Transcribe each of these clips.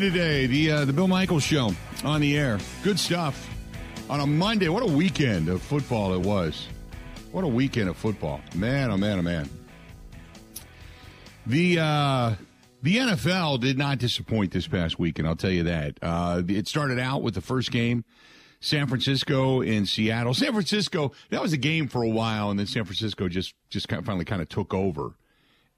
today. The uh, the Bill Michaels Show on the air. Good stuff on a Monday. What a weekend of football it was. What a weekend of football, man! Oh man! Oh man! The uh, the NFL did not disappoint this past weekend. I'll tell you that. Uh, it started out with the first game. San Francisco and Seattle. San Francisco, that was a game for a while, and then San Francisco just just finally kind of took over.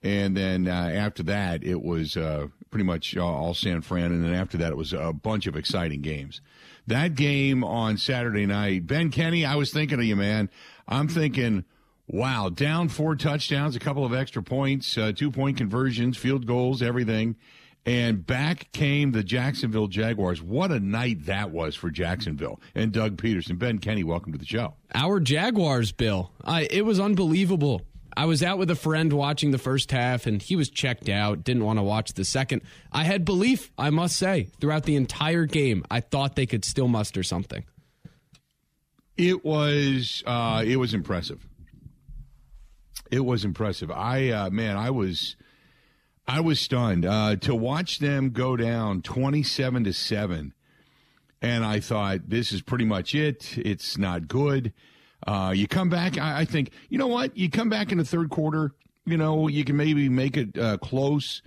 And then uh, after that, it was uh, pretty much all San Fran. And then after that, it was a bunch of exciting games. That game on Saturday night, Ben Kenny, I was thinking of you, man. I'm thinking, wow, down four touchdowns, a couple of extra points, uh, two point conversions, field goals, everything. And back came the Jacksonville Jaguars. What a night that was for Jacksonville and Doug Pederson. Ben Kenny, welcome to the show. Our Jaguars, Bill. I, it was unbelievable. I was out with a friend watching the first half, and he was checked out, didn't want to watch the second. I had belief, I must say, throughout the entire game. I thought they could still muster something. It was uh, it was impressive. It was impressive. I uh, man, I was I was stunned uh, to watch them go down twenty seven to seven, and I thought this is pretty much it. It's not good. Uh, you come back, I, I, think, you know what? You come back in the third quarter, you know, you can maybe make it uh, close.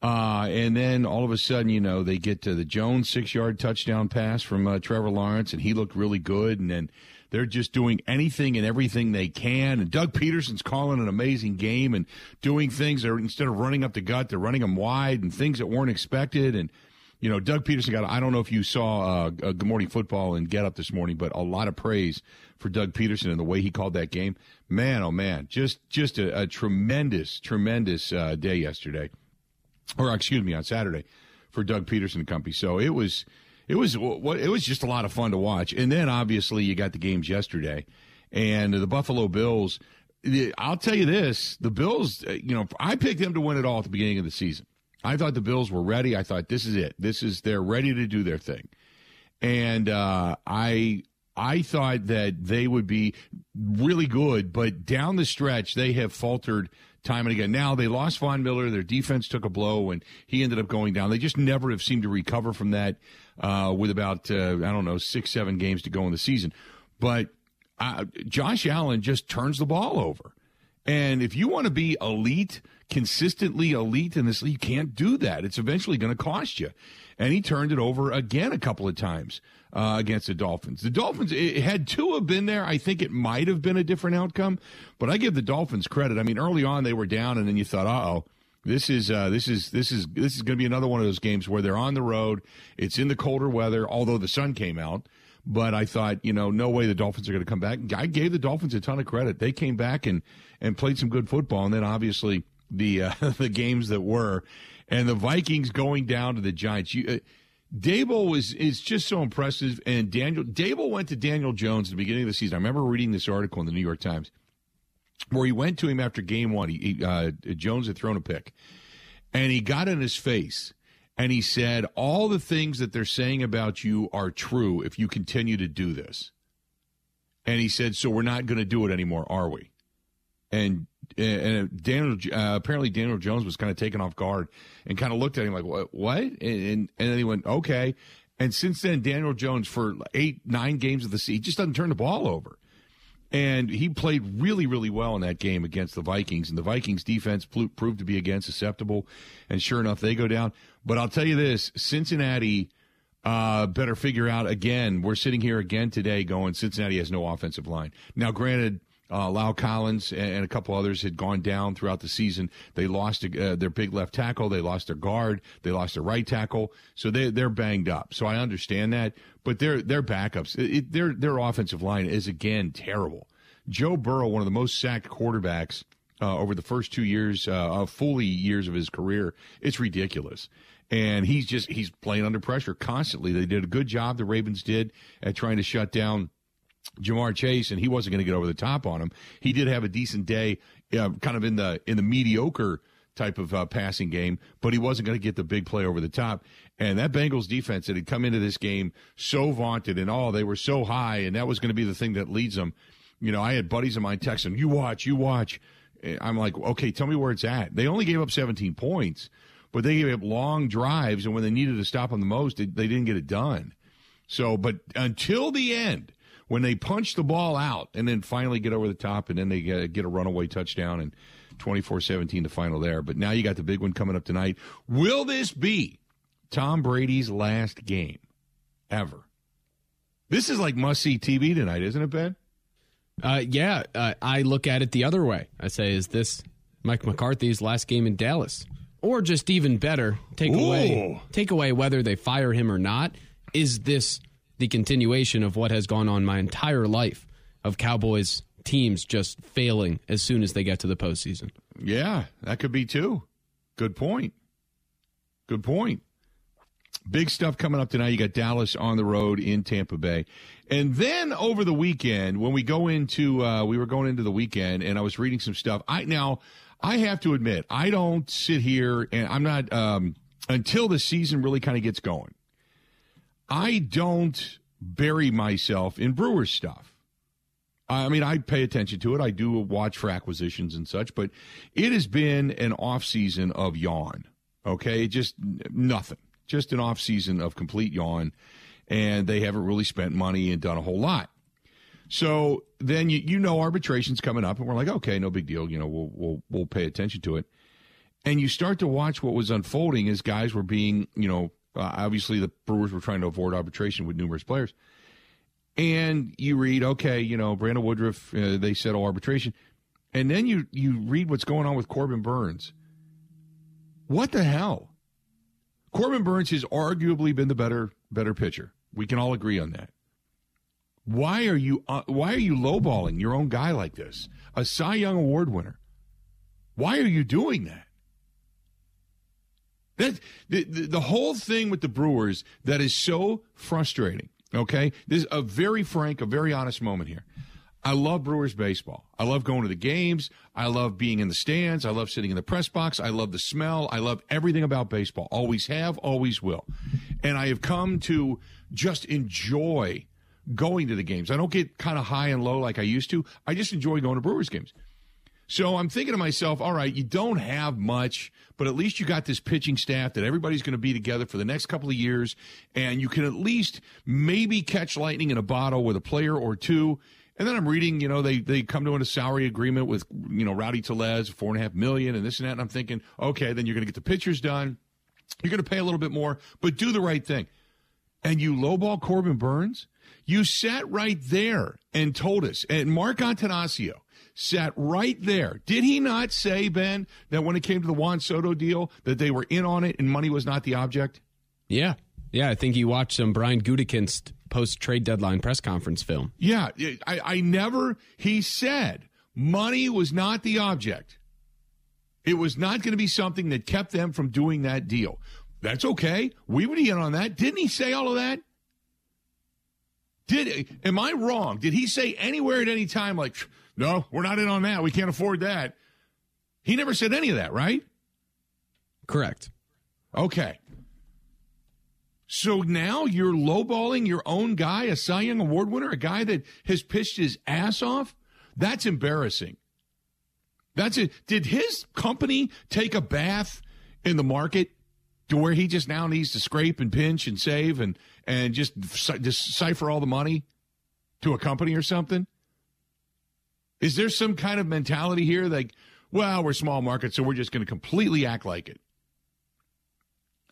Uh, and then all of a sudden, you know, they get to the Jones six yard touchdown pass from uh, Trevor Lawrence, and he looked really good. And then they're just doing anything and everything they can. And Doug Pederson's calling an amazing game and doing things that are, instead of running up the gut, they're running them wide and things that weren't expected. And you know, Doug Pederson got, I don't know if you saw uh, Good Morning Football and Get Up this morning, but a lot of praise for Doug Pederson and the way he called that game. Man, oh man, just, just a, a tremendous, tremendous uh, day yesterday, or excuse me, on Saturday for Doug Pederson and company. So it was, it was, it was just a lot of fun to watch. And then obviously you got the games yesterday and the Buffalo Bills. I'll tell you this, the Bills, uh, you know, I picked them to win it all at the beginning of the season. I thought the Bills were ready. I thought this is it. This is they're ready to do their thing, and uh, I I thought that they would be really good, but down the stretch they have faltered time and again. Now they lost Von Miller. Their defense took a blow, and he ended up going down. They just never have seemed to recover from that. Uh, with about uh, I don't know six seven games to go in the season, but uh, Josh Allen just turns the ball over. And if you want to be elite, consistently elite in this you can't do that. It's eventually going to cost you. And he turned it over again a couple of times uh, against the Dolphins. The Dolphins, it, had to have been there. I think it might have been a different outcome, but I give the Dolphins credit. I mean, early on they were down, and then you thought, uh oh. This is uh, this is this is this is going to be another one of those games where they're on the road. It's in the colder weather, although the sun came out. But I thought, you know, no way the Dolphins are going to come back. I gave the Dolphins a ton of credit. They came back and and played some good football. And then obviously the uh, the games that were, and the Vikings going down to the Giants. You, uh, Daboll was is just so impressive, and Daniel Daboll went to Daniel Jones at the beginning of the season. I remember reading this article in the New York Times where he went to him after game one. He, he uh, Jones had thrown a pick, and he got in his face and he said, "All the things that they're saying about you are true if you continue to do this." And he said, "So we're not going to do it anymore, are we?" and and Daniel uh, apparently Daniel Jones was kind of taken off guard and kind of looked at him like what what? And, and and then he went okay. And since then Daniel Jones for eight nine games of the season just doesn't turn the ball over. And he played really really well in that game against the Vikings. And the Vikings defense proved to be again susceptible. And sure enough they go down. But I'll tell you this Cincinnati uh, better figure out again. We're sitting here again today going Cincinnati has no offensive line. Now granted uh, La'el Collins and a couple others had gone down throughout the season. They lost uh, their big left tackle. They lost their guard. They lost their right tackle. So they they're banged up. So I understand that, but their their backups, it, their their offensive line is again terrible. Joe Burrow, one of the most sacked quarterbacks uh, over the first two years, uh, fully years of his career, it's ridiculous. And he's just he's playing under pressure constantly. They did a good job. The Ravens did at trying to shut down Ja'Marr Chase, and he wasn't going to get over the top on him. He did have a decent day, uh, kind of in the in the mediocre type of uh, passing game, but he wasn't going to get the big play over the top. And that Bengals defense that had come into this game so vaunted and all, they were so high, and that was going to be the thing that leads them. You know, I had buddies of mine texting, "You watch, you watch." I'm like, okay, tell me where it's at. They only gave up 17 points, but they gave up long drives, and when they needed to stop them the most, they, they didn't get it done. So, but until the end, when they punch the ball out and then finally get over the top, and then they get, get a runaway touchdown and 24-17 the final there. But now you got the big one coming up tonight. Will this be Tom Brady's last game ever? This is like must see TV tonight, isn't it, Ben? Uh, yeah, uh, I look at it the other way. I say, is this Mike McCarthy's last game in Dallas, or just even better, take Ooh. away take away whether they fire him or not? Is this the continuation of what has gone on my entire life of Cowboys teams just failing as soon as they get to the postseason? Yeah, that could be too. Good point. Good point. Big stuff coming up tonight. You got Dallas on the road in Tampa Bay. And then over the weekend, when we go into, uh, we were going into the weekend and I was reading some stuff. I, now, I have to admit, I don't sit here and I'm not, um, until the season really kind of gets going, I don't bury myself in Brewers stuff. I mean, I pay attention to it. I do watch for acquisitions and such, but it has been an off season of yawn. Okay, just nothing. Just an off season of complete yawn, and they haven't really spent money and done a whole lot. So then you you know arbitration's coming up, and we're like, okay, no big deal. You know, we'll we'll we'll pay attention to it. And you start to watch what was unfolding as guys were being, you know, uh, obviously the Brewers were trying to avoid arbitration with numerous players. And you read, okay, you know, Brandon Woodruff, uh, they settle arbitration. And then you you read what's going on with Corbin Burnes. What the hell? Corbin Burnes has arguably been the better better pitcher. We can all agree on that. Why are you uh, why are you lowballing your own guy like this? A Cy Young Award winner. Why are you doing that? That the, the, the whole thing with the Brewers that is so frustrating. Okay, this is a very frank, a very honest moment here. I love Brewers baseball. I love going to the games. I love being in the stands. I love sitting in the press box. I love the smell. I love everything about baseball. Always have, always will. And I have come to just enjoy going to the games. I don't get kind of high and low like I used to. I just enjoy going to Brewers games. So I'm thinking to myself, all right, you don't have much, but at least you got this pitching staff that everybody's going to be together for the next couple of years, and you can at least maybe catch lightning in a bottle with a player or two. And then I'm reading, you know, they they come to a salary agreement with, you know, Rowdy Tellez, four and a half million, and this and that. And I'm thinking, okay, then you're going to get the pitchers done. You're going to pay a little bit more, but do the right thing. And you lowball Corbin Burnes. You sat right there and told us, and Mark Attanasio sat right there. Did he not say, Ben, that when it came to the Juan Soto deal, that they were in on it and money was not the object? Yeah. Yeah, I think he watched some Brian Gutekunst post trade deadline press conference film. Yeah, I, I never, he said money was not the object. It was not going to be something that kept them from doing that deal. That's okay. We would in on that. Didn't he say all of that? Did am I wrong? Did he say anywhere at any time like, no, we're not in on that. We can't afford that. He never said any of that, right? Correct. Okay. So now you're lowballing your own guy, a Cy Young Award winner, a guy that has pitched his ass off? That's embarrassing. That's it. Did his company take a bath in the market to where he just now needs to scrape and pinch and save and and just decipher all the money to a company or something? Is there some kind of mentality here like, well, we're small market, so we're just going to completely act like it?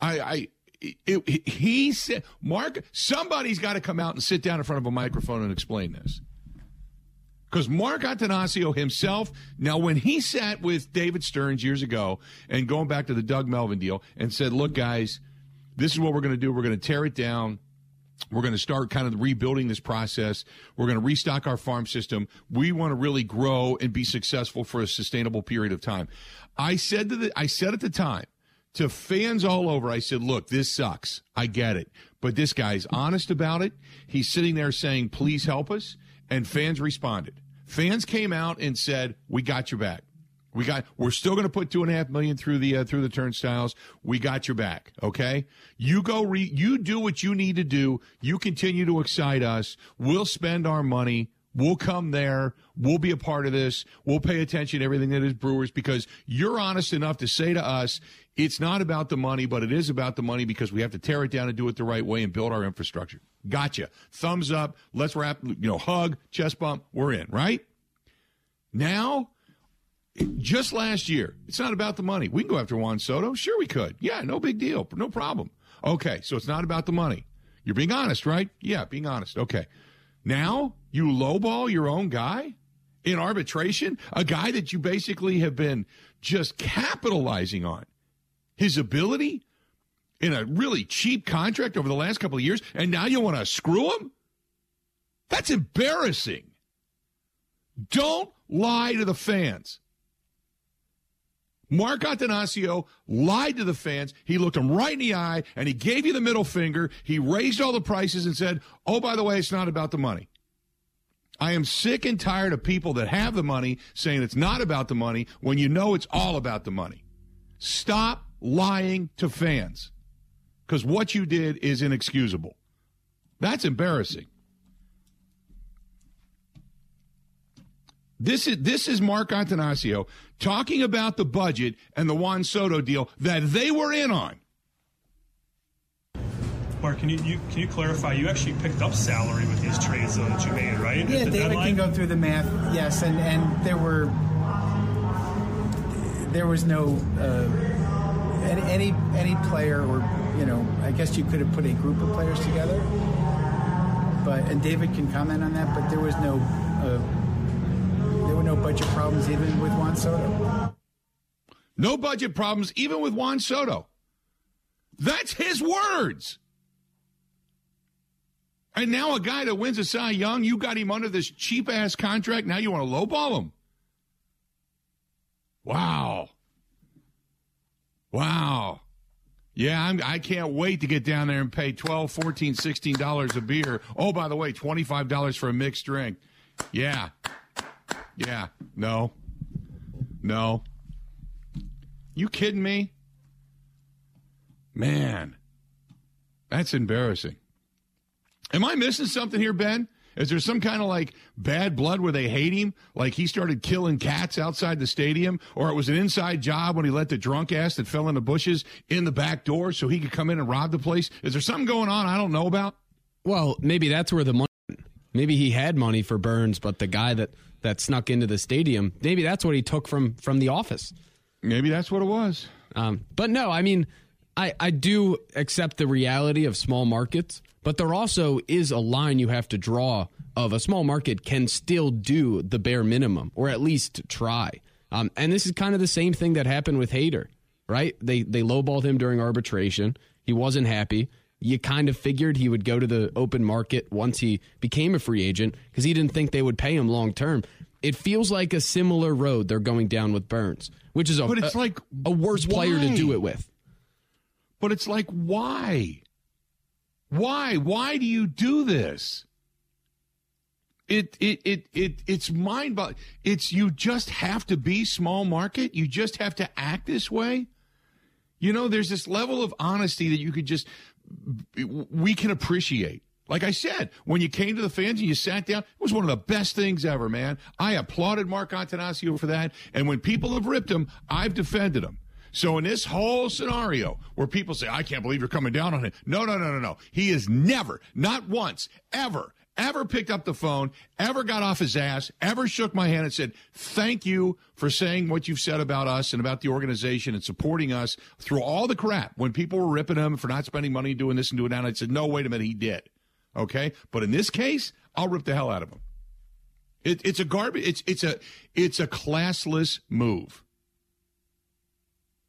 I, I, it, he said, Mark, somebody's got to come out and sit down in front of a microphone and explain this. Because Mark Attanasio himself, now when he sat with David Stearns years ago and going back to the Doug Melvin deal and said, look, guys, this is what we're going to do. We're going to tear it down. We're going to start kind of rebuilding this process. We're going to restock our farm system. We want to really grow and be successful for a sustainable period of time. I said to the, I said at the time to fans all over, I said, look, this sucks. I get it. But this guy's honest about it. He's sitting there saying, please help us. And fans responded. Fans came out and said, we got your back. We got. We're still going to put two and a half million through the uh, through the turnstiles. We got your back. Okay. You go. Re, you do what you need to do. You continue to excite us. We'll spend our money. We'll come there. We'll be a part of this. We'll pay attention to everything that is Brewers because you're honest enough to say to us, it's not about the money, but it is about the money because we have to tear it down and do it the right way and build our infrastructure. Gotcha. Thumbs up. Let's wrap, you know, hug, chest bump. We're in, right? Now, just last year, it's not about the money. We can go after Juan Soto. Sure, we could. Yeah, no big deal. No problem. Okay, so it's not about the money. You're being honest, right? Yeah, being honest. Okay. Now you lowball your own guy in arbitration, a guy that you basically have been just capitalizing on his ability in a really cheap contract over the last couple of years, and now you want to screw him? That's embarrassing. Don't lie to the fans. Mark Attanasio lied to the fans. He looked them right in the eye and he gave you the middle finger. He raised all the prices and said, Oh, by the way, it's not about the money. I am sick and tired of people that have the money saying it's not about the money when you know it's all about the money. Stop lying to fans because what you did is inexcusable. That's embarrassing. This is this is Mark Attanasio talking about the budget and the Juan Soto deal that they were in on. Mark, can you, you, can you clarify? You actually picked up salary with these trades though, that you made, right? Yeah, David deadline? can go through the math. Yes, and and there were there was no uh, any, any any player or you know I guess you could have put a group of players together, but and David can comment on that. But there was no uh, there were no budget problems even with Juan Soto. No budget problems even with Juan Soto. That's his words. And now a guy that wins a Cy Young, you got him under this cheap ass contract. Now you want to lowball him? Wow. Wow. Yeah, I'm, I can't wait to get down there and pay 12 14 $16 a beer. Oh, by the way, $25 for a mixed drink. Yeah. Yeah. No. No. You kidding me? Man, that's embarrassing. Am I missing something here, Ben? Is there some kind of like bad blood where they hate him? Like he started killing cats outside the stadium? Or it was an inside job when he let the drunk ass that fell in the bushes in the back door so he could come in and rob the place? Is there something going on I don't know about? Well, maybe that's where the money. Maybe he had money for Burnes, but the guy that that snuck into the stadium, maybe that's what he took from from the office. Maybe that's what it was. Um, but no, I mean, I I do accept the reality of small markets, but there also is a line you have to draw of a small market can still do the bare minimum or at least try. Um, and this is kind of the same thing that happened with Hader, right? They they lowballed him during arbitration. He wasn't happy. You kind of figured he would go to the open market once he became a free agent because he didn't think they would pay him long term. It feels like a similar road they're going down with Burnes, which is a, But it's a, like, a worse player to do it with. But it's like, why? Why? Why do you do this? It it it it it's mind boggling. It's you just have to be small market. You just have to act this way. You know, there's this level of honesty that you could just we can appreciate. Like I said, when you came to the fans and you sat down, it was one of the best things ever, man. I applauded Mark Attanasio for that. And when people have ripped him, I've defended him. So in this whole scenario where people say, I can't believe you're coming down on him. No, no, no, no, no. He has never, not once, ever, ever picked up the phone, ever got off his ass, ever shook my hand and said, thank you for saying what you've said about us and about the organization and supporting us through all the crap. When people were ripping him for not spending money doing this and doing that, I said, no, wait a minute, he did. Okay. But in this case, I'll rip the hell out of him. It, it's a garbage. It's, it's a, it's a classless move.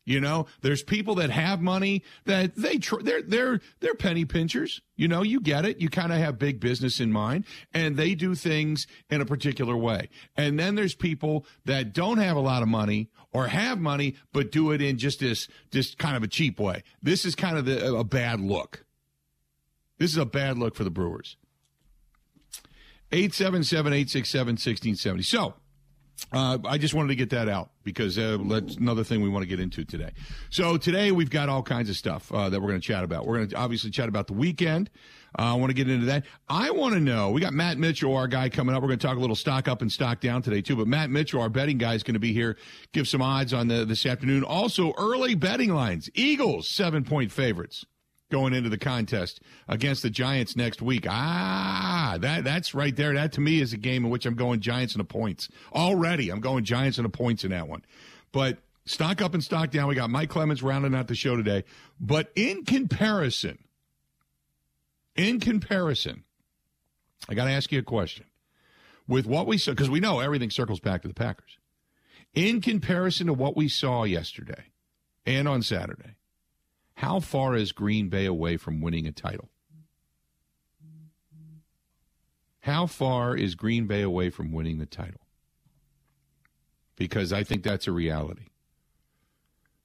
You know, there's people that have money that they tr- they're they're they're penny pinchers. You know, you get it. You kind of have big business in mind, and they do things in a particular way. And then there's people that don't have a lot of money or have money but do it in just this just kind of a cheap way. This is kind of the, a bad look. This is a bad look for the Brewers. 877 867 1670. So, uh, I just wanted to get that out because uh, that's another thing we want to get into today. So today we've got all kinds of stuff uh, that we're going to chat about. We're going to obviously chat about the weekend. Uh, I want to get into that. I want to know. We got Matt Mitchell, our guy, coming up. We're going to talk a little stock up and stock down today too. But Matt Mitchell, our betting guy, is going to be here. Give some odds on the this afternoon. Also, early betting lines. Eagles seven point favorites going into the contest against the Giants next week. Ah, that that's right there. That to me is a game in which I'm going Giants and the points already. I'm going Giants and the points in that one. But stock up and stock down. We got Mike Clemens rounding out the show today. But in comparison in comparison, I got to ask you a question. With what we saw, because we know everything circles back to the Packers. In comparison to what we saw yesterday and on Saturday, how far is Green Bay away from winning a title? How far is Green Bay away from winning the title? Because I think that's a reality.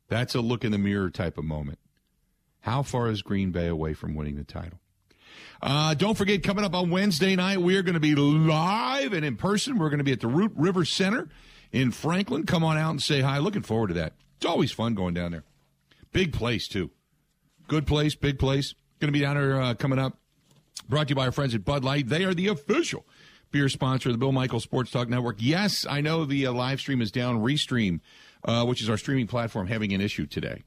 That's a look in the mirror type of moment. How far is Green Bay away from winning the title? Uh, don't forget, coming up on Wednesday night, we are going to be live and in person. We're going to be at the Root River Center in Franklin. Come on out and say hi. Looking forward to that. It's always fun going down there. Big place, too. Good place, big place. Going to be down there uh, coming up. Brought to you by our friends at Bud Light. They are the official beer sponsor of the Bill Michaels Sports Talk Network. Yes, I know the uh, live stream is down. Restream, uh, which is our streaming platform, having an issue today.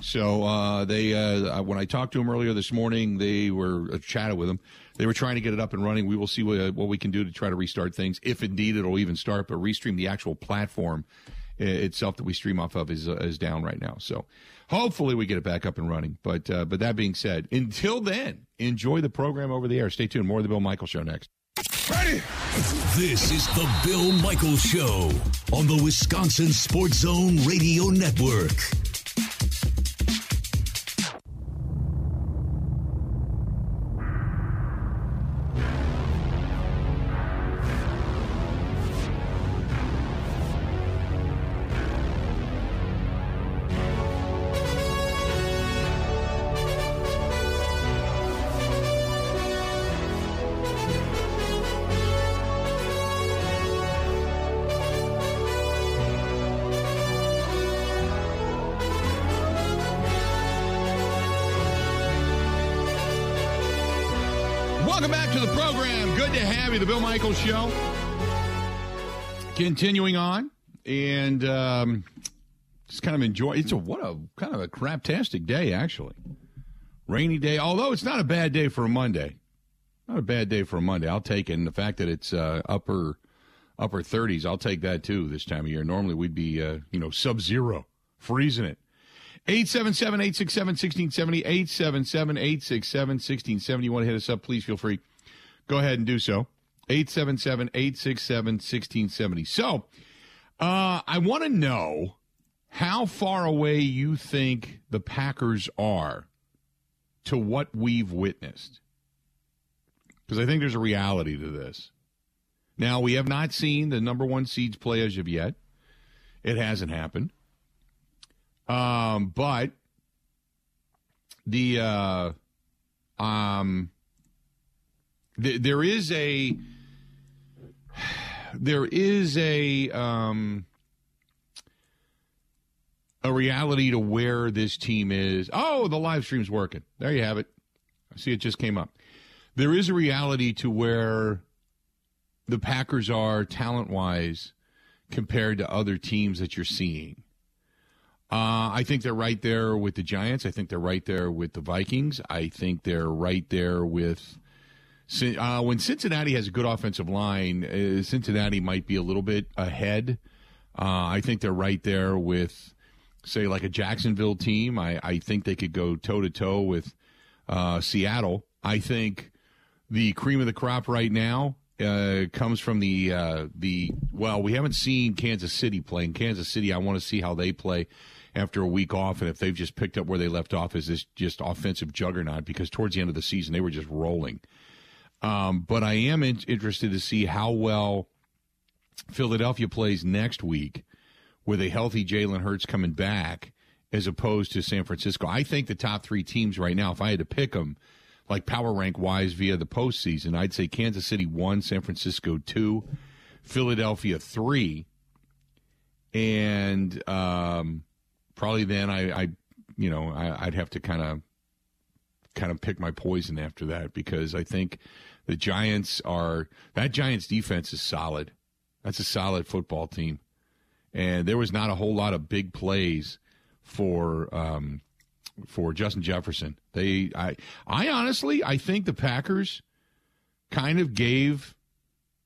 So uh, they, uh, when I talked to them earlier this morning, they were uh, chatted with them. They were trying to get it up and running. We will see what, what we can do to try to restart things, if indeed it'll even start. But restream the actual platform itself that we stream off of is uh, is down right now. So hopefully we get it back up and running. But uh, but that being said, until then, enjoy the program over the air. Stay tuned. More of the Bill Michael Show next. Ready? This is the Bill Michaels Show on the Wisconsin Sports Zone Radio Network. The Bill Michaels Show. Continuing on, and um, just kind of enjoy. It's a what a kind of a craptastic day, actually. Rainy day, although it's not a bad day for a Monday. Not a bad day for a Monday. I'll take it. And the fact that it's uh, upper upper 30s, I'll take that too. This time of year, normally we'd be uh, you know sub zero, freezing it. 877 867 1670. 877 867 1670. You want to hit us up, please feel free. Go ahead and do so. 877 867 1670. So, uh, I want to know how far away you think the Packers are to what we've witnessed. Because I think there's a reality to this. Now, we have not seen the number one seeds play as of yet, it hasn't happened. Um, but the uh, um, th- there is a there is a um a reality to where this team is. Oh, the live stream's working. There you have it. I see it just came up. There is a reality to where the Packers are talent wise compared to other teams that you're seeing. Uh, I think they're right there with the Giants. I think they're right there with the Vikings. I think they're right there with. Uh, when Cincinnati has a good offensive line, uh, Cincinnati might be a little bit ahead. Uh, I think they're right there with, say, like a Jacksonville team. I, I think they could go toe to toe with uh, Seattle. I think the cream of the crop right now uh, comes from the uh, the well, we haven't seen Kansas City play. In Kansas City, I want to see how they play after a week off, and if they've just picked up where they left off as this just offensive juggernaut. Because towards the end of the season, they were just rolling. Um, but I am in- interested to see how well Philadelphia plays next week with a healthy Jalen Hurts coming back, as opposed to San Francisco. I think the top three teams right now, if I had to pick them like power rank wise via the postseason, I'd say Kansas City one, San Francisco two, Philadelphia three, and um, probably then I, I you know, I, would have to kind of kind of pick my poison after that because I think the Giants are that Giants defense is solid. That's a solid football team, and there was not a whole lot of big plays for um, for Justin Jefferson. They, I, I honestly, I think the Packers kind of gave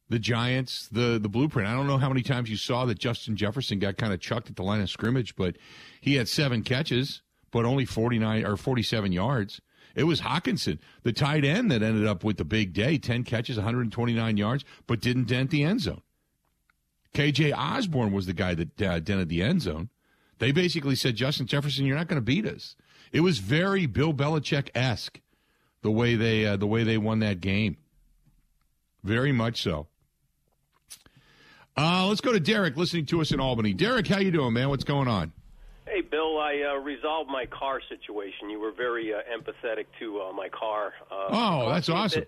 the Giants the the blueprint. I don't know how many times you saw that Justin Jefferson got kind of chucked at the line of scrimmage, but he had seven catches, but only 49 or 47 yards. It was Hockenson, the tight end, that ended up with the big day 10 catches, 129 yards, but didn't dent the end zone. KJ Osborn was the guy that uh, dented the end zone. They basically said, Justin Jefferson, you're not going to beat us. It was very Bill Belichick esque the way they uh, the way they won that game. Very much so. Uh, let's go to Derek, listening to us in Albany. Derek, how you doing, man? What's going on? Hey, Bill, I uh, resolved my car situation. You were very uh, empathetic to uh, my car. Uh, oh, that's awesome.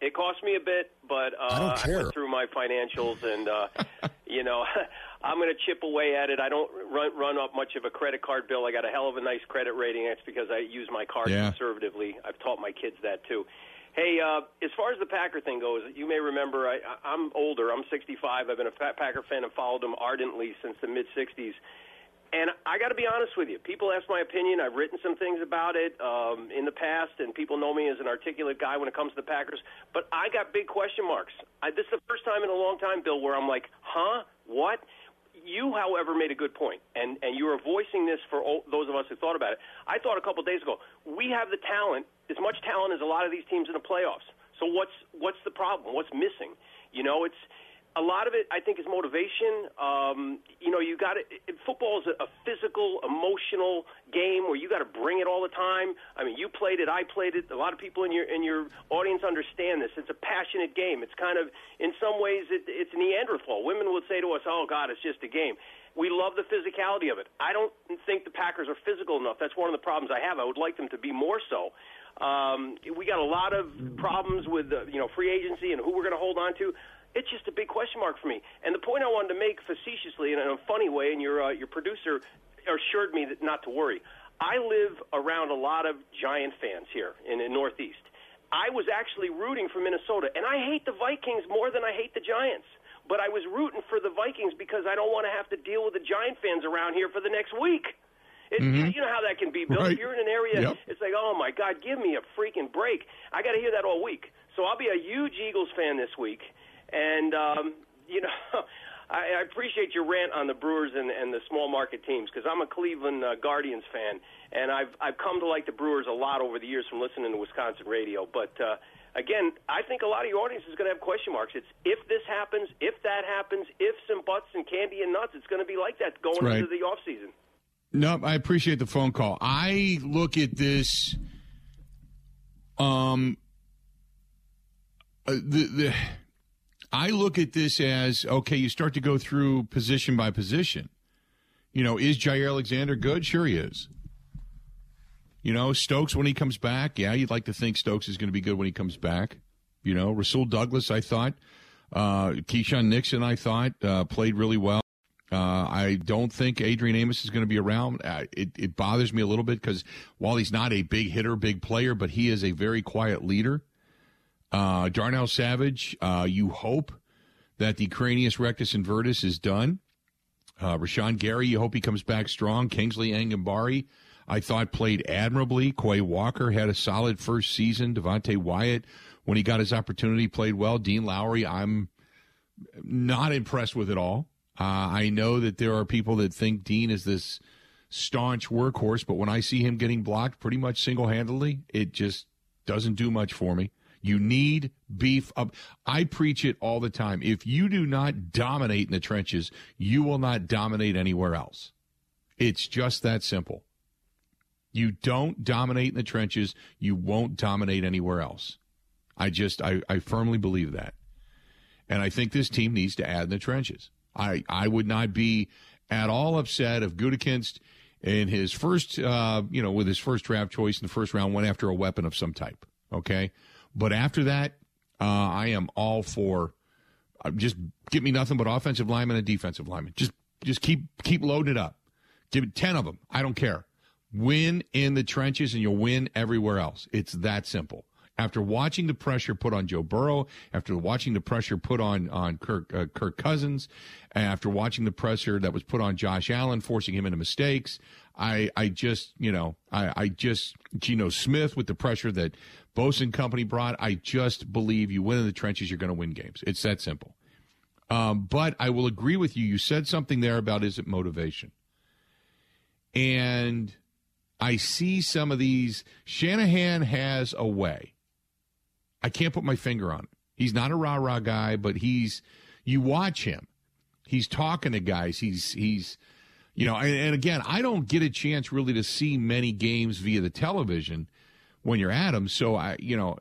It cost me a bit, but uh, I, don't care. I went through my financials, and uh, you know, I'm going to chip away at it. I don't run run up much of a credit card bill. I got a hell of a nice credit rating. It's because I use my car Yeah. conservatively. I've taught my kids that too. Hey, uh, as far as the Packer thing goes, you may remember I, I- I'm older. I'm 65. I've been a Fa- Packer fan and followed them ardently since the mid 60s. And I got to be honest with you. People ask my opinion. I've written some things about it um, in the past, and people know me as an articulate guy when it comes to the Packers. But I got big question marks. I, this is the first time in a long time, Bill, where I'm like, huh? What? You, however, made a good point, and and you were voicing this for all, those of us who thought about it. I thought a couple days ago we have the talent, as much talent as a lot of these teams in the playoffs. So what's what's the problem? What's missing? You know, it's a lot of it. I think is motivation. Um, you know, you got it. Football is a, physical, emotional game where you got to bring it all the time. I mean, you played it, I played it. A lot of people in your in your audience understand this. It's a passionate game. It's kind of, in some ways, it, it's Neanderthal. Women would say to us, "Oh God, it's just a game." We love the physicality of it. I don't think the Packers are physical enough. That's one of the problems I have. I would like them to be more so. Um, we got a lot of problems with uh, you know free agency and who we're going to hold on to. It's just a big question mark for me. And the point I wanted to make facetiously and in a funny way, and your uh, your producer assured me that not to worry. I live around a lot of Giant fans here in the Northeast. I was actually rooting for Minnesota, and I hate the Vikings more than I hate the Giants. But I was rooting for the Vikings because I don't want to have to deal with the Giant fans around here for the next week. It, You know how that can be, Bill. Right. If you're in an area, Yep. it's like, oh my God, give me a freaking break. I got to hear that all week. So I'll be a huge Eagles fan this week, and um, you know, I, I appreciate your rant on the Brewers and, and the small market teams because I'm a Cleveland uh, Guardians fan, and I've I've come to like the Brewers a lot over the years from listening to Wisconsin radio. But uh, again, I think a lot of your audience is going to have question marks. It's if this happens, if that happens, ifs and buts and candy and nuts. It's going to be like that going right. into the off season. No, I appreciate the phone call. I look at this. Um, uh, the the I look at this as okay. You start to go through position by position. You know, is Jaire Alexander good? Sure, he is. You know, Stokes when he comes back, yeah, you'd like to think Stokes is going to be good when he comes back. You know, Rasul Douglas, I thought, uh, Keisean Nixon, I thought uh, played really well. Uh, I don't think Adrian Amos is going to be around. Uh, it, it bothers me a little bit because while he's not a big hitter, big player, but he is a very quiet leader. Uh, Darnell Savage, uh, you hope that the cranius rectus invertus is done. Uh, Rashan Gary, you hope he comes back strong. Kingsley Enagbare, I thought played admirably. Quay Walker had a solid first season. Devonte Wyatt, when he got his opportunity, played well. Dean Lowry, I'm not impressed with it all. Uh, I know that there are people that think Dean is this staunch workhorse, but when I see him getting blocked pretty much single handedly, it just doesn't do much for me. You need beef up. I preach it all the time. If you do not dominate in the trenches, you will not dominate anywhere else. It's just that simple. You don't dominate in the trenches, you won't dominate anywhere else. I just, I, I firmly believe that. And I think this team needs to add in the trenches. I, I would not be at all upset if Gutekunst in his first, uh, you know, with his first draft choice in the first round went after a weapon of some type. Okay. But after that, uh, I am all for uh, just give me nothing but offensive lineman and defensive lineman. Just, just keep, keep loading it up. Give it 10 of them. I don't care. Win in the trenches and you'll win everywhere else. It's that simple. After watching the pressure put on Joe Burrow, after watching the pressure put on on Kirk, uh, Kirk Cousins, after watching the pressure that was put on Josh Allen, forcing him into mistakes, I I just you know I I just Geno Smith with the pressure that And company brought. I just believe you win in the trenches, you're going to win games. It's that simple. Um, but I will agree with you. You said something there about is it motivation, and I see some of these. Shanahan has a way I can't put my finger on it. He's not a rah rah guy, but he's you watch him. He's talking to guys. He's he's you know, and, and, again, I don't get a chance really to see many games via the television when you're at them. So I, you know,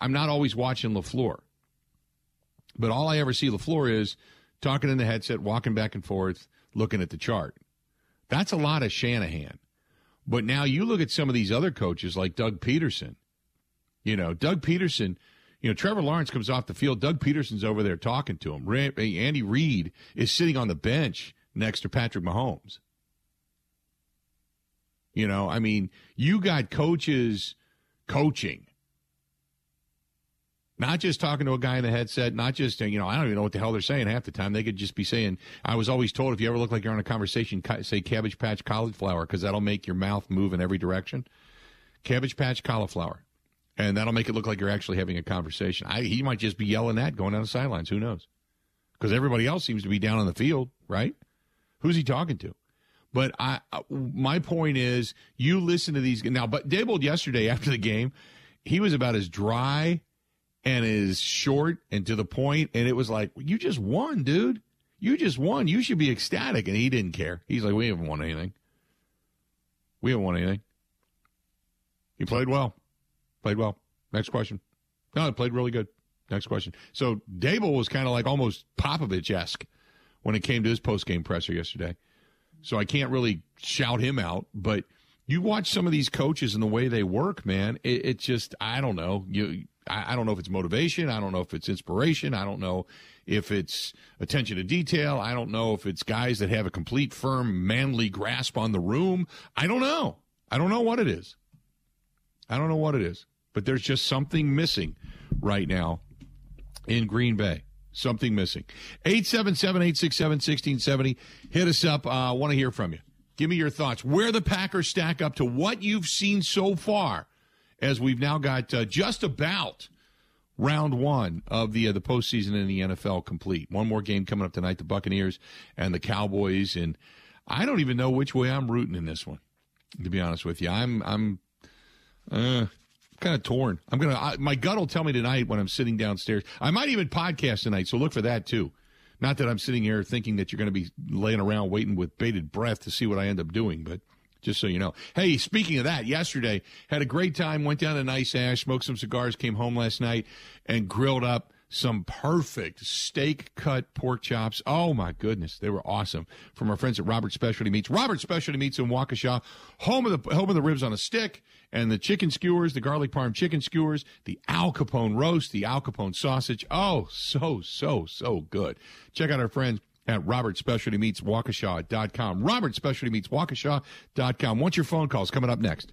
I'm not always watching LaFleur. But all I ever see LaFleur is talking in the headset, walking back and forth, looking at the chart. That's a lot of Shanahan. But now you look at some of these other coaches like Doug Pederson. you know, Doug Pederson, you know, Trevor Lawrence comes off the field. Doug Pederson's over there talking to him. Eh, Andy Reid is sitting on the bench next to Patrick Mahomes. You know, I mean, you got coaches coaching, not just talking to a guy in the headset, not just, you know, I don't even know what the hell they're saying half the time. They could just be saying, I was always told if you ever look like you're on a conversation, say Cabbage Patch cauliflower, because that'll make your mouth move in every direction. Cabbage Patch cauliflower and that'll make it look like you're actually having a conversation. I, he might just be yelling that going down the sidelines. Who knows? Because everybody else seems to be down on the field, right? Who's he talking to? But I, my point is, you listen to these now. But Daboll yesterday after the game, he was about as dry and as short and to the point, and it was like, you just won, dude. You just won. You should be ecstatic, and he didn't care. He's like, we haven't won anything. We haven't won anything. He played well. Played well. Next question. No, it played really good. Next question. So Daboll was kind of like almost Popovich esque when it came to his post game presser yesterday. So I can't really shout him out, but you watch some of these coaches and the way they work, man. It, it just I don't know. You I, I don't know if it's motivation. I don't know if it's inspiration. I don't know if it's attention to detail. I don't know if it's guys that have a complete, firm, manly grasp on the room. I don't know. I don't know what it is. I don't know what it is but there's just something missing right now in Green Bay. Something missing. 877 867 1670. Hit us up. I uh, want to hear from you. Give me your thoughts. Where the Packers stack up to what you've seen so far, as we've now got uh, just about round one of the uh, the postseason in the NFL complete. One more game coming up tonight: the Buccaneers and the Cowboys. And I don't even know which way I'm rooting in this one. To be honest with you, I'm I'm uh, kind of torn. I'm gonna. I, my gut will tell me tonight when I'm sitting downstairs. I might even podcast tonight, so look for that too. Not that I'm sitting here thinking that you're going to be laying around waiting with bated breath to see what I end up doing, but just so you know. Hey, speaking of that, yesterday had a great time. Went down to Nice Ash, smoked some cigars, came home last night, and grilled up some perfect steak cut pork chops. Oh my goodness, they were awesome from our friends at Robert Specialty Meats. Robert Specialty Meats in Waukesha, home of the home of the ribs on a stick and the chicken skewers, the garlic parm chicken skewers, the Al Capone roast, the Al Capone sausage. Oh, so so so good. Check out our friends at Robert Specialty Meats Waukesha.com. Robert Specialty Meats Waukesha.com. What's your phone calls coming up next?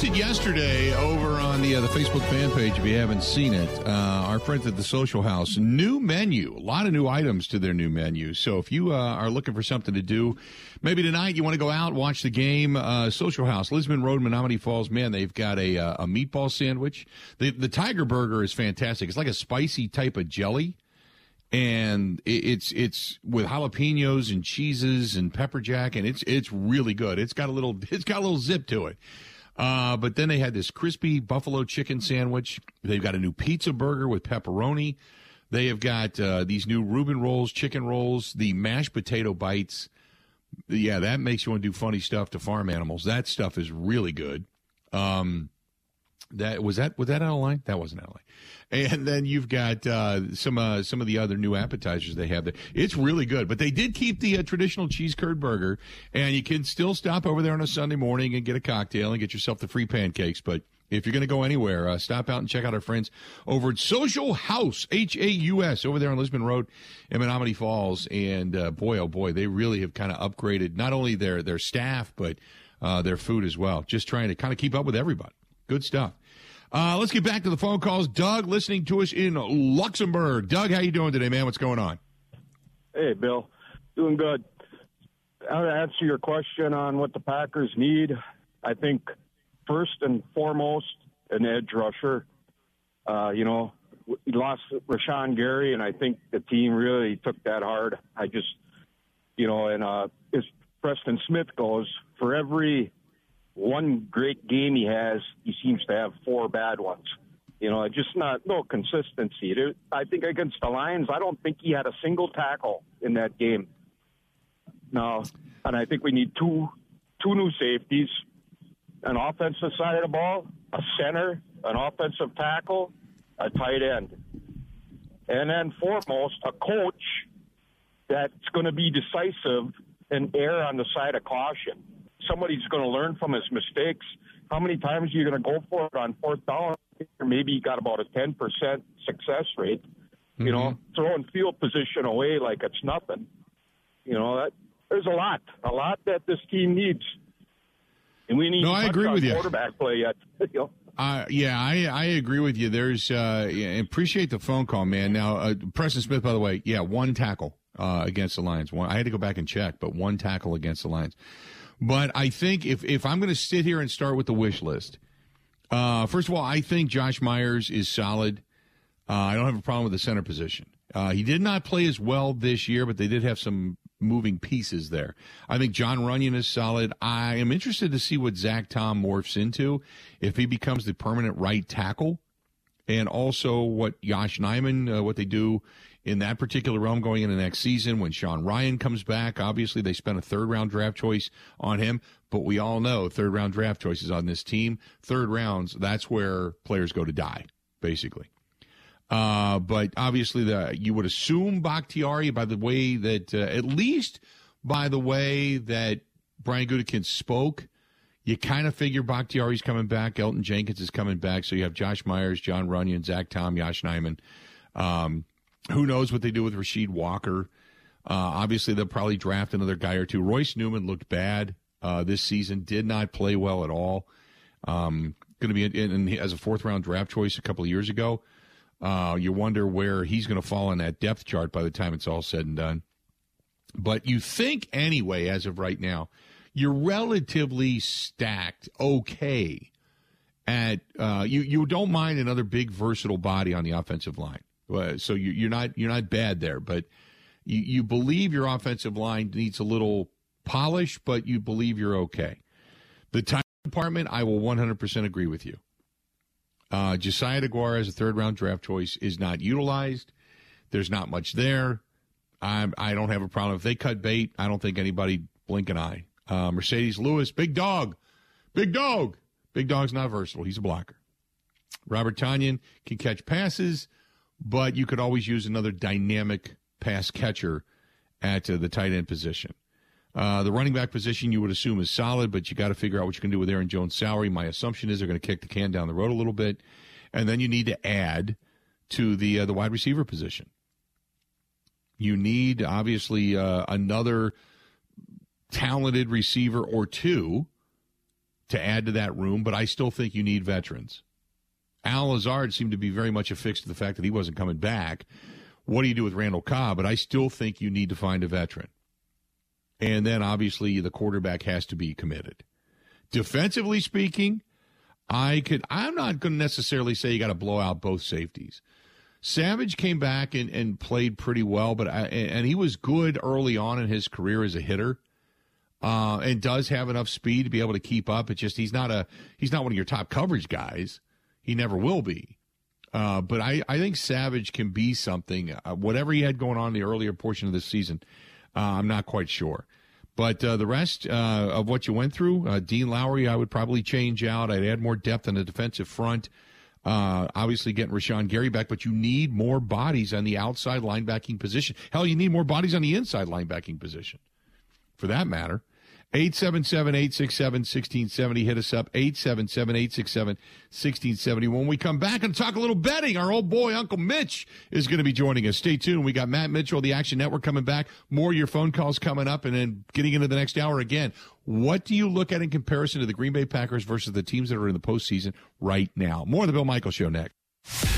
Yesterday over on the uh, the Facebook fan page. If you haven't seen it, uh, our friends at the Social House new menu, a lot of new items to their new menu. So if you uh, are looking for something to do, maybe tonight you want to go out watch the game. Uh, Social House, Lisbon Road, Menomonee Falls. Man, they've got a uh, a meatball sandwich. The the Tiger Burger is fantastic. It's like a spicy type of jelly and it's it's with jalapenos and cheeses and pepper jack and it's it's really good. It's got a little it's got a little zip to it. Uh, but then they had this crispy buffalo chicken sandwich. They've got a new pizza burger with pepperoni. They have got uh, these new Reuben rolls, chicken rolls, the mashed potato bites. yeah, that makes you want to do funny stuff to farm animals. That stuff is really good. Um, that was that was that out of line? That wasn't out of line. And then you've got uh, some uh, some of the other new appetizers they have there. It's really good. But they did keep the uh, traditional cheese curd burger, and you can still stop over there on a Sunday morning and get a cocktail and get yourself the free pancakes. But if you're going to go anywhere, uh, stop out and check out our friends over at Social House, H A U S, over there on Lisbon Road in Menomonee Falls. And uh, boy, oh boy, they really have kind of upgraded not only their their staff but uh, their food as well. Just trying to kind of keep up with everybody. Good stuff. Uh, let's get back to the phone calls. Doug, listening to us in Luxembourg. Doug, how you doing today, man? What's going on? Hey, Bill. Doing good. I'll answer your question on what the Packers need. I think first and foremost, an edge rusher. Uh, you know, we lost Rashan Gary, and I think the team really took that hard. I just, you know, and uh, as Preston Smith goes, for every one great game he has, he seems to have four bad ones. You know, just not no consistency. I think against the Lions, I don't think he had a single tackle in that game. No, and I think we need two two new safeties, an offensive side of the ball, a center, an offensive tackle, a tight end, and then foremost a coach that's going to be decisive and err on the side of caution somebody's going to learn from his mistakes. How many times are you going to go for it on fourth down? Maybe you got about a 10% success rate. Mm-hmm. You know, mm-hmm. throwing field position away like it's nothing. You know, that, there's a lot, a lot that this team needs. And we need no, I agree with you. quarterback play yet. you know? Uh, yeah, I, I agree with you. There's uh, yeah, appreciate the phone call, man. Now, uh, Preston Smith, by the way, yeah, one tackle uh, against the Lions. One, I had to go back and check, but one tackle against the Lions. But I think if, if I'm going to sit here and start with the wish list, uh, first of all, I think Josh Myers is solid. Uh, I don't have a problem with the center position. Uh, he did not play as well this year, but they did have some moving pieces there. I think John Runyan is solid. I am interested to see what Zach Tom morphs into if he becomes the permanent right tackle, and also what Yosh Nijman, uh, what they do in that particular realm going into next season when Sean Rhyan comes back. Obviously, they spent a third round draft choice on him, but we all know third round draft choices on this team, third rounds, that's where players go to die, basically. Uh, but obviously, the you would assume Bakhtiari by the way that, uh, at least by the way that Brian Gutekunst spoke, you kind of figure Bakhtiari's coming back. Elgton Jenkins is coming back. So you have Josh Myers, John Runyan, Zach Tom, Yosh Nijman. Um, who knows what they do with Rasheed Walker? Uh, obviously, they'll probably draft another guy or two. Royce Newman looked bad uh, this season, did not play well at all. Um, going to be in, in, as a fourth round draft choice a couple of years ago. Uh, you wonder where he's going to fall in that depth chart by the time it's all said and done. But you think anyway, as of right now, you're relatively stacked okay. At uh, you, you don't mind another big versatile body on the offensive line. So you, are not you're not bad there, but you, you believe your offensive line needs a little polish, but you believe you're okay. The time department, I will 100% agree with you. Uh, Josiah Deguara as a third round draft choice is not utilized. There's not much there. I I don't have a problem if they cut bait. I don't think anybody blink an eye. Uh, Marcedes Lewis, big dog, big dog, big dog's not versatile. He's a blocker. Robert Tonyan can catch passes but you could always use another dynamic pass catcher at uh, the tight end position. Uh, the running back position you would assume is solid, but you got to figure out what you can do with Aaron Jones' salary. My assumption is they're going to kick the can down the road a little bit, and then you need to add to the uh, the wide receiver position. You need obviously uh, another talented receiver or two to add to that room, but I still think you need veterans. Allen Lazard seemed to be very much affixed to the fact that he wasn't coming back. What do you do with Randall Cobb? But I still think you need to find a veteran. And then obviously the quarterback has to be committed. Defensively speaking, I could I'm not going to necessarily say you got to blow out both safeties. Savage came back and, and played pretty well, but I, and he was good early on in his career as a hitter, uh, and does have enough speed to be able to keep up. It's just he's not a he's not one of your top coverage guys. He never will be. Uh, but I, I think Savage can be something. Uh, whatever he had going on in the earlier portion of this season, uh, I'm not quite sure. But uh, the rest uh, of what you went through, uh, Dean Lowry, I would probably change out. I'd add more depth on the defensive front. Obviously, getting Rashan Gary back, but you need more bodies on the outside linebacking position. Hell, you need more bodies on the inside linebacking position, for that matter. 877 867 1670. Hit us up 877 867 1670. When we come back and talk a little betting, our old boy, Uncle Mitch, is going to be joining us. Stay tuned. We got Matt Mitchell, the Action Network, coming back. More your phone calls coming up, and then getting into the next hour again. What do you look at in comparison to the Green Bay Packers versus the teams that are in the postseason right now? More of the Bill Michaels Show next.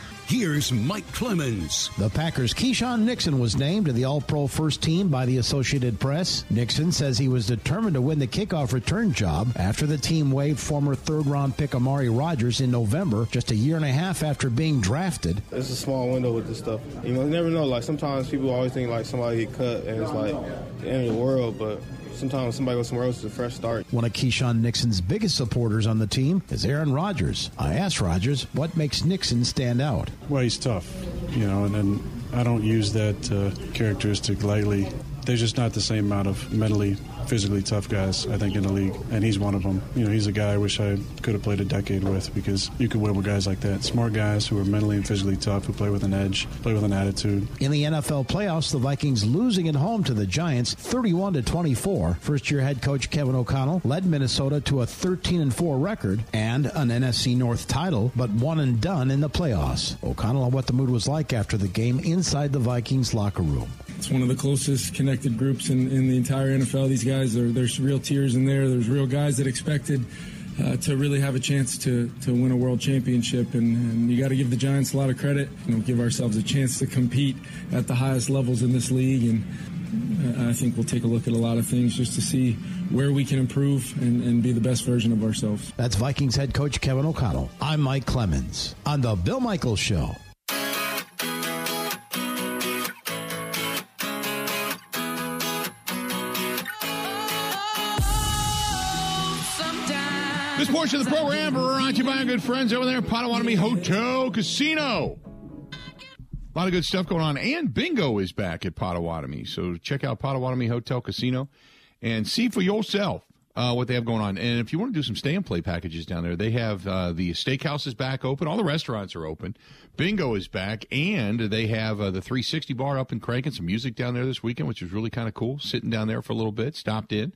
Here's Mike Clemens. The Packers' Keisean Nixon was named to the All Pro first team by the Associated Press. Nixon says he was determined to win the kickoff return job after the team waived former third round pick Amari Rodgers in November, just a year and a half after being drafted. It's a small window with this stuff. You know, you never know. Like sometimes people always think like somebody get cut and it's like the end of the world, but sometimes somebody goes somewhere else is a fresh start. One of Keisean Nixon's biggest supporters on the team is Aaron Rodgers. I asked Rodgers what makes Nixon stand out. Well, he's tough, you know, and, and I don't use that uh, characteristic lightly. There's just not the same amount of mentally physically tough guys, I think, in the league, and he's one of them. You know, he's a guy I wish I could have played a decade with because you could win with guys like that. Smart guys who are mentally and physically tough, who play with an edge, play with an attitude. In the NFL playoffs, the Vikings losing at home to the Giants 31 to 24. First year head coach Kevin O'Connell led Minnesota to a 13 and 4 record and an NFC North title, but one and done in the playoffs. O'Connell on what the mood was like after the game inside the Vikings locker room. It's one of the closest connected groups in, in the entire NFL. These guys, are, there's real tears in there. There's real guys that expected uh, to really have a chance to, to win a world championship. And, and you got to give the Giants a lot of credit. You know, give ourselves a chance to compete at the highest levels in this league. And uh, I think we'll take a look at a lot of things just to see where we can improve and, and be the best version of ourselves. That's Vikings head coach Kevin O'Connell. I'm Mike Clemens on the Bill Michaels Show. Portion of the program brought to you by our good friends over there at Potawatomi Hotel Casino. A lot of good stuff going on. And bingo is back at Potawatomi. So check out Potawatomi Hotel Casino and see for yourself uh, what they have going on. And if you want to do some stay and play packages down there, they have uh, the steakhouse is back open. All the restaurants are open. Bingo is back. And they have uh, the 360 bar up and cranking some music down there this weekend, which was really kind of cool. Sitting down there for a little bit, stopped in.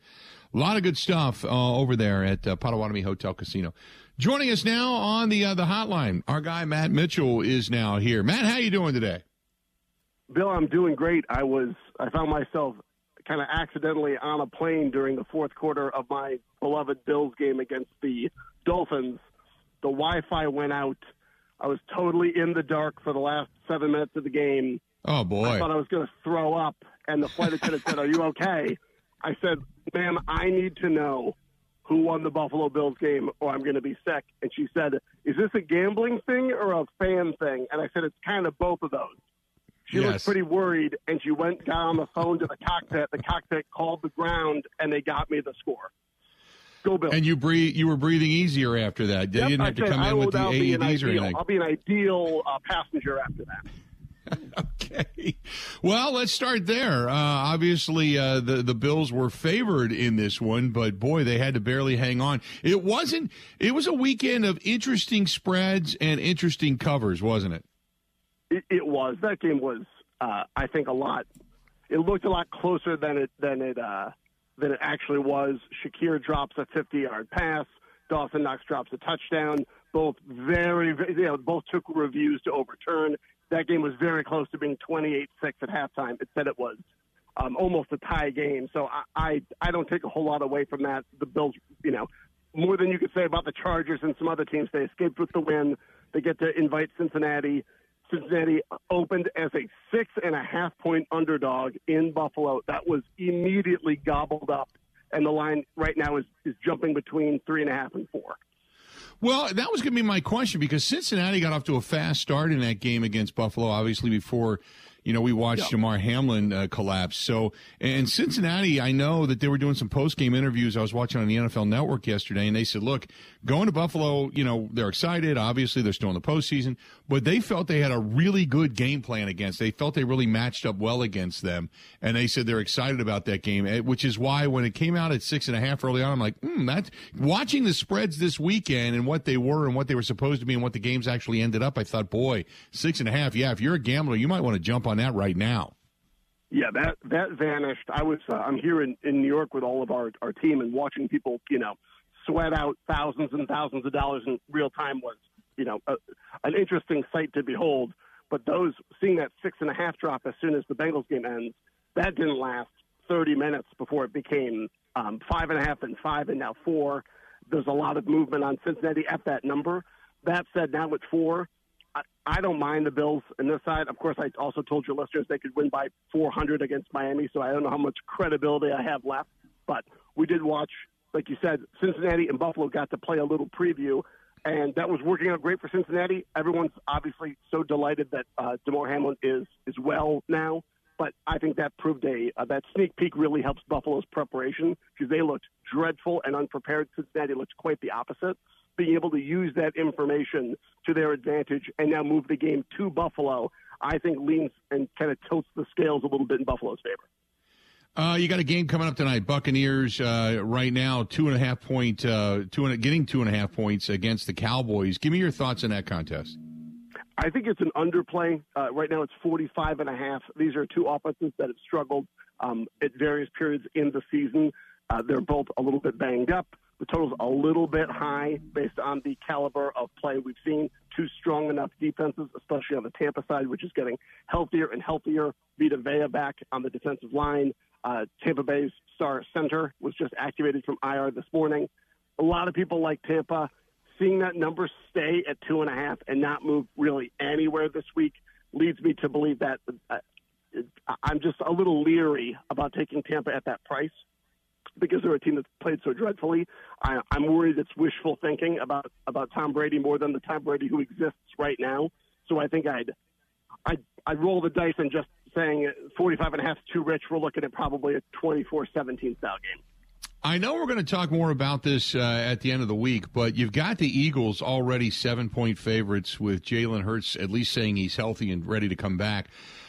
A lot of good stuff uh, over there at uh, Potawatomi Hotel Casino. Joining us now on the uh, the hotline, our guy Matt Mitchell is now here. Matt, how you doing today? Bill, I'm doing great. I was I found myself kind of accidentally on a plane during the fourth quarter of my beloved Bills game against the Dolphins. The Wi-Fi went out. I was totally in the dark for the last seven minutes of the game. Oh boy! I thought I was going to throw up, and the flight attendant said, "Are you okay?" I said, ma'am, I need to know who won the Buffalo Bills game or I'm going to be sick. And she said, is this a gambling thing or a fan thing? And I said, it's kind of both of those. She yes. looked pretty worried, and she went down on the phone to the cockpit. The cockpit called the ground, and they got me the score. Go Bills. And you breathe. You were breathing easier after that. Yep, didn't have to come in with the AEDs or anything. I'll be an ideal uh, passenger after that. okay. Well, let's start there. Uh, obviously, uh, the the Bills were favored in this one, but boy, they had to barely hang on. It wasn't. It was a weekend of interesting spreads and interesting covers, wasn't it? It, it was. That game was, uh, I think, a lot. It looked a lot closer than it than it uh, than it actually was. Shakir drops a 50 yard pass. Dawson Knox drops a touchdown. Both very, you know, both took reviews to overturn that game was very close to being 28-6 at halftime. It said it was um, almost a tie game. So I, I I don't take a whole lot away from that. The Bills, you know, more than you could say about the Chargers and some other teams. They escaped with the win. They get to invite Cincinnati. Cincinnati opened as a six and a half point underdog in Buffalo. That was immediately gobbled up, and the line right now is is jumping between three and a half and four. Well, that was going to be my question because Cincinnati got off to a fast start in that game against Buffalo, obviously before you know, we watched Damar Hamlin uh, collapse. So, and Cincinnati, I know that they were doing some post game interviews. I was watching on the NFL Network yesterday, and they said, look, going to Buffalo, you know, they're excited. Obviously, they're still in the postseason, but they felt they had a really good game plan against. They felt they really matched up well against them, and they said they're excited about that game, eh, which is why when it came out at six and a half early on, I'm like, hmm, that watching the spreads this weekend and what they were and what they were supposed to be and what the games actually ended up, I thought, boy, six and a half. Yeah, if you're a gambler, you might want to jump on that right now. Yeah, that that vanished. I was uh, I'm here in, in New York with all of our our team and watching people, you know, sweat out thousands and thousands of dollars in real time was, you know, a, an interesting sight to behold. But those seeing that six and a half drop as soon as the Bengals game ends, that didn't last 30 minutes before it became um, five and a half and five and now four. There's a lot of movement on Cincinnati at that number. That said, now it's four. I, don't mind the Bills in this side. Of course, I also told your listeners they could win by 400 against Miami, so I don't know how much credibility I have left. But we did watch, like you said, Cincinnati and Buffalo got to play a little preview, and that was working out great for Cincinnati. Everyone's obviously so delighted that uh, Damar Hamlin is is well now. But I think that proved a uh, that sneak peek really helps Buffalo's preparation because they looked dreadful and unprepared. Cincinnati looked quite the opposite being able to use that information to their advantage and now move the game to Buffalo, I think leans and kind of tilts the scales a little bit in Buffalo's favor. Uh, you got a game coming up tonight. Buccaneers uh, right now two and a half point, uh, two and getting two and a half points against the Cowboys. Give me your thoughts on that contest. I think it's an underplay. Uh, right now, it's 45 and a half. These are two offenses that have struggled um, at various periods in the season. Uh, they're both a little bit banged up. The total's a little bit high based on the caliber of play we've seen. Two strong enough defenses, especially on the Tampa side, which is getting healthier and healthier. Vita Vea back on the defensive line. Uh, Tampa Bay's star center was just activated from IR this morning. A lot of people like Tampa. Seeing that number stay at two and a half and not move really anywhere this week leads me to believe that uh, I'm just a little leery about taking Tampa at that price because they're a team that's played so dreadfully. I, I'm worried it's wishful thinking about about Tom Brady more than the Tom Brady who exists right now. So I think I'd I'd, I'd roll the dice and just saying 45 and a half is too rich. We're looking at probably a 24-17 style game. I know we're going to talk more about this uh, at the end of the week, but you've got the Eagles already seven point favorites with Jalen Hurts at least saying he's healthy and ready to come back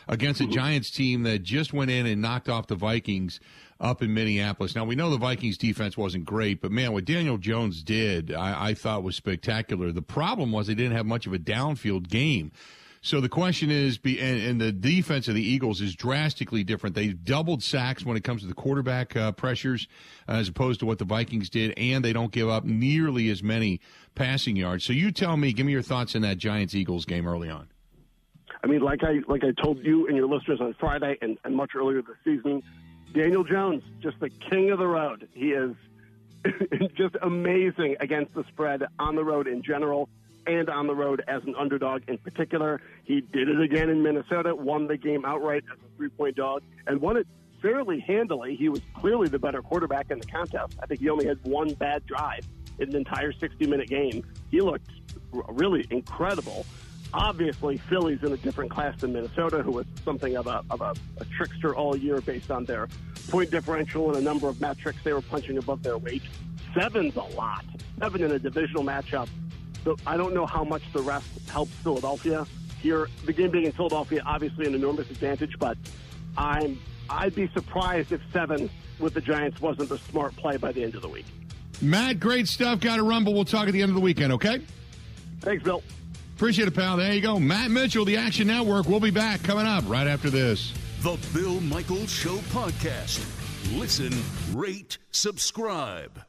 against a Giants team that just went in and knocked off the Vikings up in Minneapolis. Now, we know the Vikings defense wasn't great, but man, what Daniel Jones did, I, I thought was spectacular. The problem was they didn't have much of a downfield game. So the question is, and, and, the defense of the Eagles is drastically different. They doubled sacks when it comes to the quarterback uh, pressures, uh, as opposed to what the Vikings did, and they don't give up nearly as many passing yards. So you tell me, give me your thoughts in that Giants Eagles game early on. I mean, like I like I told you and your listeners on Friday, and, and much earlier this season, Daniel Jones, just the king of the road. He is just amazing against the spread on the road in general and on the road as an underdog in particular. He did it again in Minnesota, won the game outright as a three point dog, and won it fairly handily. He was clearly the better quarterback in the contest. I think he only had one bad drive in the entire 60 minute game. He looked really incredible. Obviously, Philly's in a different class than Minnesota, who was something of a, of a, a trickster all year based on their point differential and a number of metrics. They were punching above their weight. Seven's a lot. Seven in a divisional matchup. So I don't know how much the rest helps Philadelphia here. The game being in Philadelphia, obviously an enormous advantage, but I'm I'd be surprised if seven with the Giants wasn't the smart play by the end of the week. Matt, great stuff. Got to rumble. We'll talk at the end of the weekend, okay? Thanks, Bill. Appreciate it, pal. There you go. Matt Mitchell, the Action Network. We'll be back coming up right after this. The Bill Michaels Show podcast. Listen, rate, subscribe.